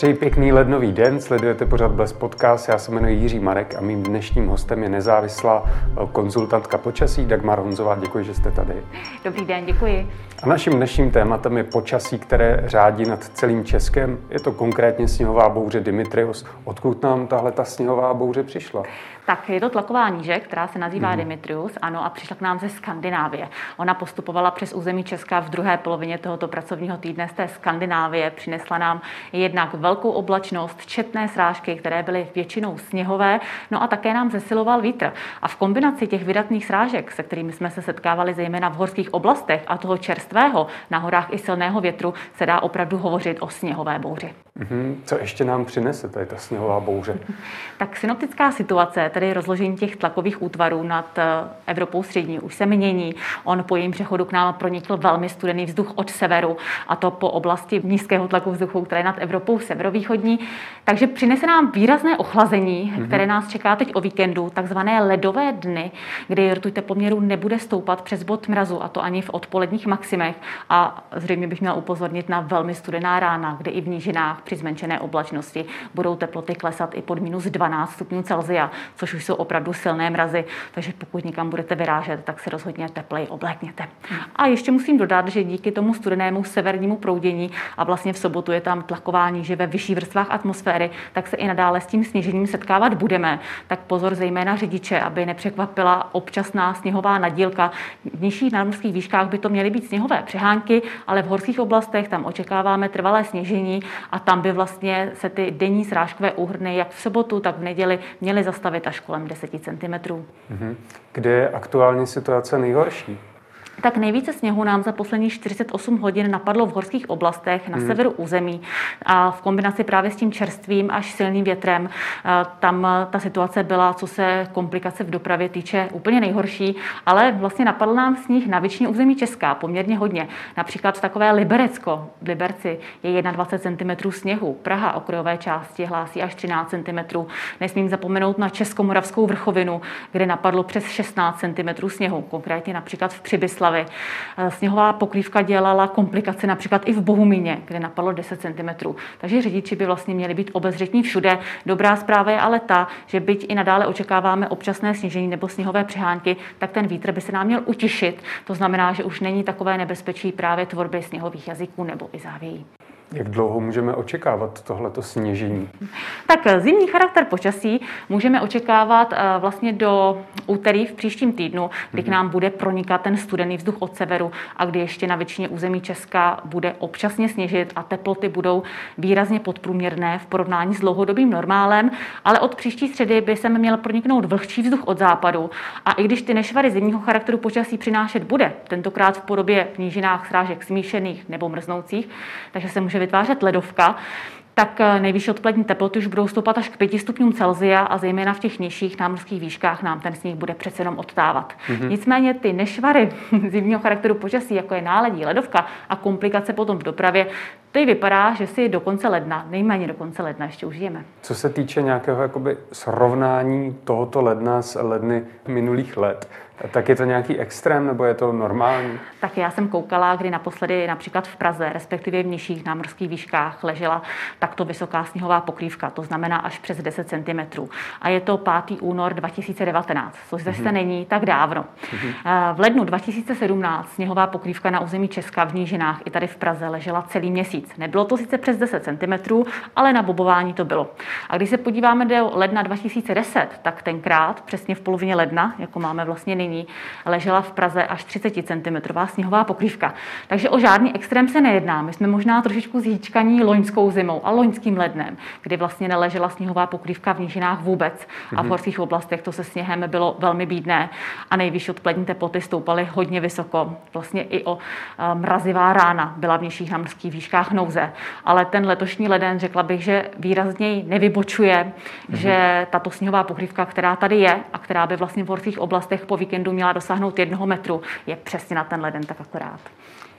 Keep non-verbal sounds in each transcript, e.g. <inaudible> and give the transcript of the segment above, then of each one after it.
Přeji pěkný lednový den, sledujete pořád Bles Podcast, já se jmenuji Jiří Marek a mým dnešním hostem je nezávislá eh, konzultantka počasí Dagmar Honzová. Děkuji, že jste tady. Dobrý den, děkuji. A naším dnešním tématem je počasí, které řádí nad celým Českem. Je to konkrétně sněhová bouře Dimitrios. Odkud nám tahle ta sněhová bouře přišla? Tak je to tlaková níže, která se nazývá hmm. Dimitrius, ano, a přišla k nám ze Skandinávie. Ona postupovala přes území Česka v druhé polovině tohoto pracovního týdne z té Skandinávie. Přinesla nám jednak velkou oblačnost, četné srážky, které byly většinou sněhové, no a také nám zesiloval vítr. A v kombinaci těch vydatných srážek, se kterými jsme se setkávali zejména v horských oblastech a toho čerstvého, na horách i silného větru, se dá opravdu hovořit o sněhové bouři. Mm-hmm. Co ještě nám přinese tady ta sněhová bouře? <laughs> tak synoptická situace, tedy rozložení těch tlakových útvarů nad eh, Evropou střední, už se mění. On po jejím přechodu k nám pronikl velmi studený vzduch od severu, a to po oblasti nízkého tlaku vzduchu, které nad Evropou severovýchodní. Takže přinese nám výrazné ochlazení, mm-hmm. které nás čeká teď o víkendu, takzvané ledové dny, kdy rtuť poměru nebude stoupat přes bod mrazu, a to ani v odpoledních maximech. A zřejmě bych měla upozornit na velmi studená rána, kde i v nížinách při zmenšené oblačnosti budou teploty klesat i pod minus 12 stupňů Celsia, což už jsou opravdu silné mrazy. Takže pokud někam budete vyrážet, tak se rozhodně teplej oblékněte. A ještě musím dodat, že díky tomu studenému severnímu proudění a vlastně v sobotu je tam tlakování, že ve vyšších vrstvách atmosféry, tak se i nadále s tím sněžením setkávat budeme. Tak pozor zejména řidiče, aby nepřekvapila občasná sněhová nadílka. V nižších nadmorských výškách by to měly být sněhové přehánky, ale v horských oblastech tam očekáváme trvalé sněžení a tam by vlastně se ty denní srážkové úhrny jak v sobotu, tak v neděli měly zastavit až kolem 10 cm. Mhm. Kde je aktuální situace nejhorší? Tak nejvíce sněhu nám za posledních 48 hodin napadlo v horských oblastech na hmm. severu území a v kombinaci právě s tím čerstvým až silným větrem tam ta situace byla, co se komplikace v dopravě týče, úplně nejhorší, ale vlastně napadl nám sníh na většině území Česká poměrně hodně. Například v takové Liberecko, v Liberci je 21 cm sněhu, Praha okrajové části hlásí až 13 cm. Nesmím zapomenout na Českomoravskou vrchovinu, kde napadlo přes 16 cm sněhu, konkrétně například v Přibyslavi Břeclavi. Eh, sněhová pokrývka dělala komplikace například i v Bohumíně, kde napadlo 10 cm. Takže řidiči by vlastně měli být obezřetní všude. Dobrá zpráva je ale ta, že byť i nadále očekáváme občasné snížení nebo sněhové přehánky, tak ten vítr by se nám měl utišit. To znamená, že už není takové nebezpečí právě tvorby sněhových jazyků nebo i závějí. Jak dlouho můžeme očekávat tohleto sněžení? Tak eh, zimní charakter počasí můžeme očekávat eh, vlastně do úterý v příštím týdnu, kdy k mhm. nám bude pronikat ten studený vzduch od severu a kdy ještě na většině území Česka bude občasně sněžit a teploty budou výrazně podprůměrné v porovnání s dlouhodobým normálem, ale od příští středy by se měl proniknout vlhčí vzduch od západu a i když ty nešvary zimního charakteru počasí přinášet bude, tentokrát v podobě v nížinách srážek smíšených nebo mrznoucích, takže se může vytvářet ledovka, tak eh, nejvyšší odplatní teploty už budou stoupat až k 5 stupňům Celzia a zejména v těch nižších námořských výškách nám ten sníh bude přece jenom odtávat. Mm-hmm. Nicméně ty nešvary <laughs> zimního charakteru počasí, jako je náledí, ledovka a komplikace potom v dopravě, to vypadá, že si do konce ledna, nejméně do konce ledna ještě užijeme. Co se týče nějakého jakoby srovnání tohoto ledna s ledny minulých let, tak je to nějaký extrém nebo je to normální? Tak já jsem koukala, kdy naposledy například v Praze, respektive v nižších námorských výškách, ležela takto vysoká sněhová pokrývka, to znamená až přes 10 cm. A je to 5. únor 2019, což zase mm-hmm. není tak dávno. Mm-hmm. V lednu 2017 sněhová pokrývka na území Česka v nížinách i tady v Praze ležela celý měsíc. Nebylo to sice přes 10 cm, ale na bobování to bylo. A když se podíváme do ledna 2010, tak tenkrát, přesně v polovině ledna, jako máme vlastně nyní, ležela v Praze až 30 cm sněhová pokrývka. Takže o žádný extrém se nejedná. My jsme možná trošičku zjíčkaní loňskou zimou a loňským lednem, kdy vlastně neležela sněhová pokrývka v nížinách vůbec a v mhm. horských oblastech to se sněhem bylo velmi bídné a nejvyšší odpolední teploty stoupaly hodně vysoko. Vlastně i o eh, mrazivá rána byla v nižších hamrských výškách nouze. Ale ten letošní leden, řekla bych, že výrazněji nevybočuje, mm-hmm. že tato sněhová pokrývka, která tady je a která by vlastně v horských oblastech po víkendu měla dosáhnout jednoho metru, je přesně na ten leden tak akorát.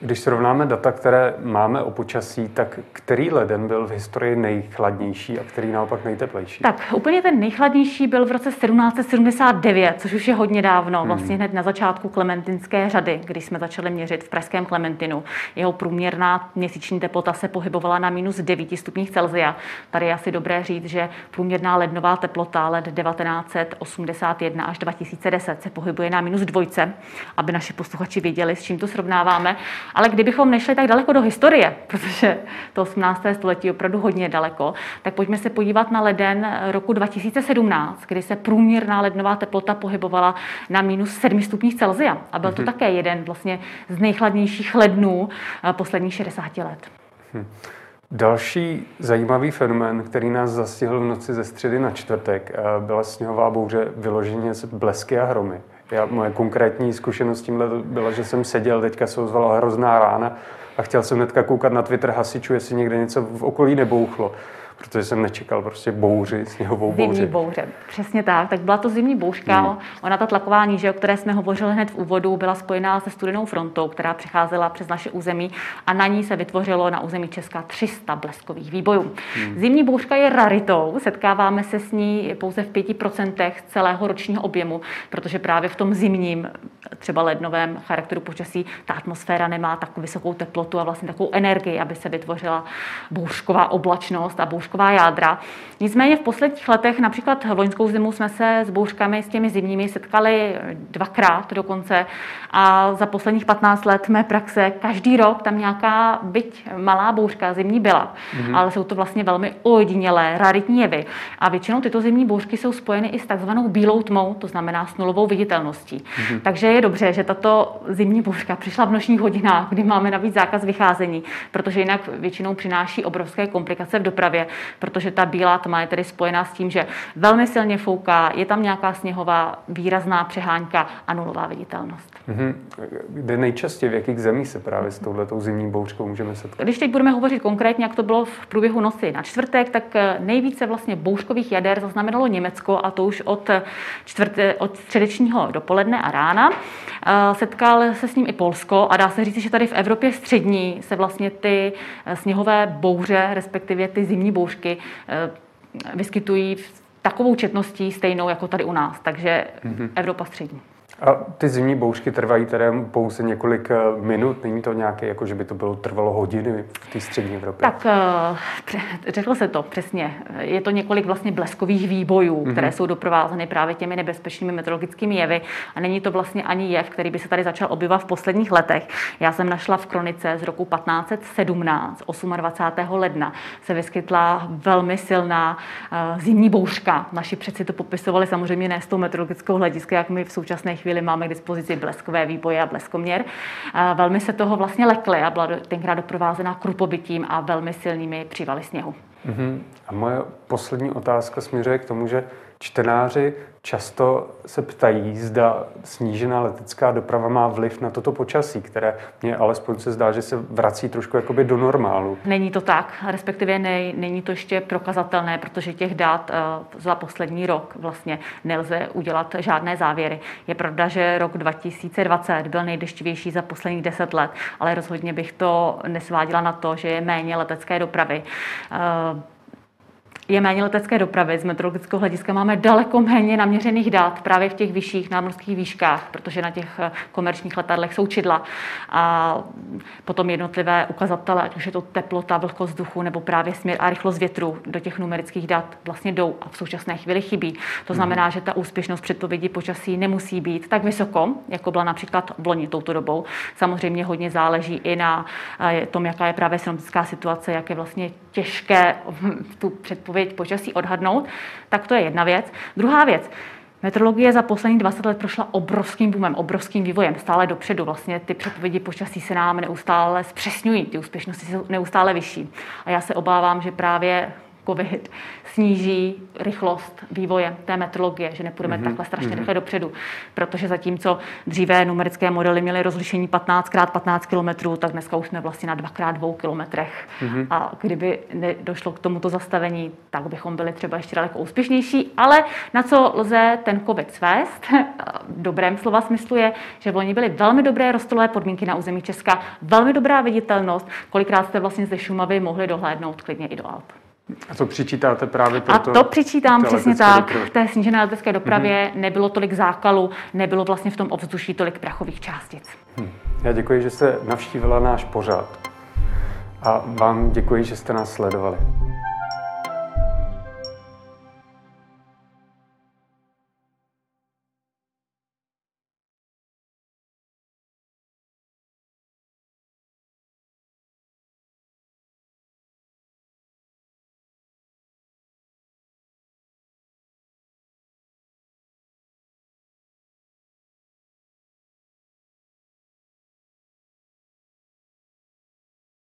Když srovnáme data, které máme o počasí, tak který leden byl v historii nejchladnější a který naopak nejteplejší? Tak úplně ten nejchladnější byl v roce 1779, což už je hodně dávno, hmm. vlastně hned na začátku klementinské řady, když jsme začali měřit v pražském Klementinu. Jeho průměrná měsíční teplota se pohybovala na minus 9 stupních Celsia. Tady je asi dobré říct, že průměrná lednová teplota let 1981 až 2010 se pohybuje na minus dvojce, aby naši posluchači věděli, s čím to srovnáváme. Ale kdybychom nešli tak daleko do historie, <laughs> protože to 18. století je opravdu hodně daleko, tak pojďme se podívat na leden roku 2017, kdy se průměrná lednová teplota pohybovala na minus 7 stupních Celsia. A byl to mm-hmm. také jeden vlastně z nejchladnějších lednů eh, posledních 60 let. Hmm. Další zajímavý fenomén, který nás zastihl v noci ze středy na čtvrtek, eh, byla sněhová bouře vyloženě z blesky a hromy. Já, moje konkrétní zkušenost tímhle byla, že jsem seděl, teďka se ozvala hrozná rána a chtěl jsem hnedka koukat na Twitter hasičů, jestli někde něco v okolí nebouchlo protože jsem nečekal prostě bouři, sněhovou bouři. Zimní bouře, přesně tak. Tak byla to zimní bouřka. Hmm. Ona ta tlaková níže, o které jsme hovořili hned v úvodu, byla spojená se studenou frontou, která přicházela přes naše území a na ní se vytvořilo na území Česka 300 bleskových výbojů. Hmm. Zimní bouřka je raritou, setkáváme se s ní pouze v 5% celého ročního objemu, protože právě v tom zimním, třeba lednovém charakteru počasí, ta atmosféra nemá takovou vysokou teplotu a vlastně takovou energii, aby se vytvořila bouřková oblačnost a bouřková bouřková jádra. Nicméně v posledních letech, například v loňskou zimu, jsme se s bouřkami, s těmi zimními setkali dvakrát dokonce a za posledních 15 let mé praxe každý rok tam nějaká byť malá bouřka zimní byla, mm-hmm. ale jsou to vlastně velmi ojedinělé, raritní jevy. A většinou tyto zimní bouřky jsou spojeny i s takzvanou bílou tmou, to znamená s nulovou viditelností. Mm-hmm. Takže je dobře, že tato zimní bouřka přišla v nočních hodinách, kdy máme navíc zákaz vycházení, protože jinak většinou přináší obrovské komplikace v dopravě protože ta bílá tma je tedy spojená s tím, že velmi silně fouká, je tam nějaká sněhová výrazná přehánka a nulová viditelnost. Mm-hmm. Kde nejčastěji, v jakých zemích se právě s touhletou zimní bouřkou můžeme setkat? Když teď budeme hovořit konkrétně, jak to bylo v průběhu noci na čtvrtek, tak eh, nejvíce vlastně bouřkových jader zaznamenalo Německo a to už od, čtvrte, od středečního dopoledne a rána. Eh, setkal se s ním i Polsko a dá se říct, že tady v Evropě střední se vlastně ty eh, sněhové bouře, respektive ty zimní bouřky, vyskytují v takovou četností stejnou jako tady u nás. Takže mm-hmm. Evropa střední. A ty zimní bouřky trvají tedy pouze několik eh, minut? Není to nějaké, jako že by to bylo trvalo hodiny v té střední Evropě? Tak eh, řekl se to přesně. Je to několik vlastně bleskových výbojů, mm-hmm. které jsou doprovázeny právě těmi nebezpečnými meteorologickými jevy. A není to vlastně ani jev, který by se tady začal objevovat v posledních letech. Já jsem našla v kronice z roku 1517, 28. ledna, se vyskytla velmi silná uh, zimní bouřka. Naši přeci to popisovali samozřejmě ne z toho meteorologického hlediska, jak my v současné chvíli máme k dispozici bleskové výboje a bleskoměr. Velmi se toho vlastně lekly a byla tenkrát doprovázená krupobytím a velmi silnými přívaly sněhu. Mm-hmm. A moje poslední otázka směřuje k tomu, že čtenáři často se ptají, zda snížená letecká doprava má vliv na toto počasí, které mě alespoň se zdá, že se vrací trošku jakoby do normálu. Není to tak, respektive ne, není to ještě prokazatelné, protože těch dát uh, za poslední rok vlastně nelze udělat žádné závěry. Je pravda, že rok 2020 byl nejdešťovější za posledních deset let, ale rozhodně bych to nesváděla na to, že je méně letecké dopravy. Je méně letecké dopravy. Z meteorologického hlediska máme daleko méně naměřených dat právě v těch vyšších námorských výškách, protože na těch eh, komerčních letadlech jsou čidla a potom jednotlivé ukazatele, ať už je to teplota, vlhkost vzduchu nebo právě směr a rychlost větru do těch numerických dat vlastně jdou a v současné chvíli chybí. To znamená, že ta úspěšnost předpovědi počasí nemusí být tak vysoko, jako byla například v loni touto dobou. Samozřejmě hodně záleží i na eh, tom, jaká je právě synoptická situace, jak je vlastně těžké tu předpověď počasí odhadnout, tak to je jedna věc. Druhá věc, Meteorologie za poslední 20 let prošla obrovským boomem, obrovským vývojem, stále dopředu. Vlastně ty předpovědi počasí se nám neustále zpřesňují, ty úspěšnosti jsou neustále vyšší. A já se obávám, že právě COVID sníží rychlost vývoje té metrologie, že nepůjdeme mm-hmm. takhle strašně mm-hmm. rychle dopředu. Protože zatímco dříve numerické modely měly rozlišení 15 x 15 km, tak dneska už jsme vlastně na 2 x 2 km. Mm-hmm. A kdyby došlo k tomuto zastavení, tak bychom byli třeba ještě daleko úspěšnější. Ale na co lze ten COVID svést, <laughs> v dobrém slova smyslu je, že v loni byly velmi dobré rostové podmínky na území Česka, velmi dobrá viditelnost, kolikrát jste vlastně ze Šumavy mohli dohlédnout klidně i do Alp. A to přičítáte právě proto? A to přičítám přesně tak. Dopravy. V té snížené letecké dopravě mm-hmm. nebylo tolik zákalu, nebylo vlastně v tom ovzduší tolik prachových částic. Hm. Já děkuji, že jste navštívila náš pořad a vám děkuji, že jste nás sledovali.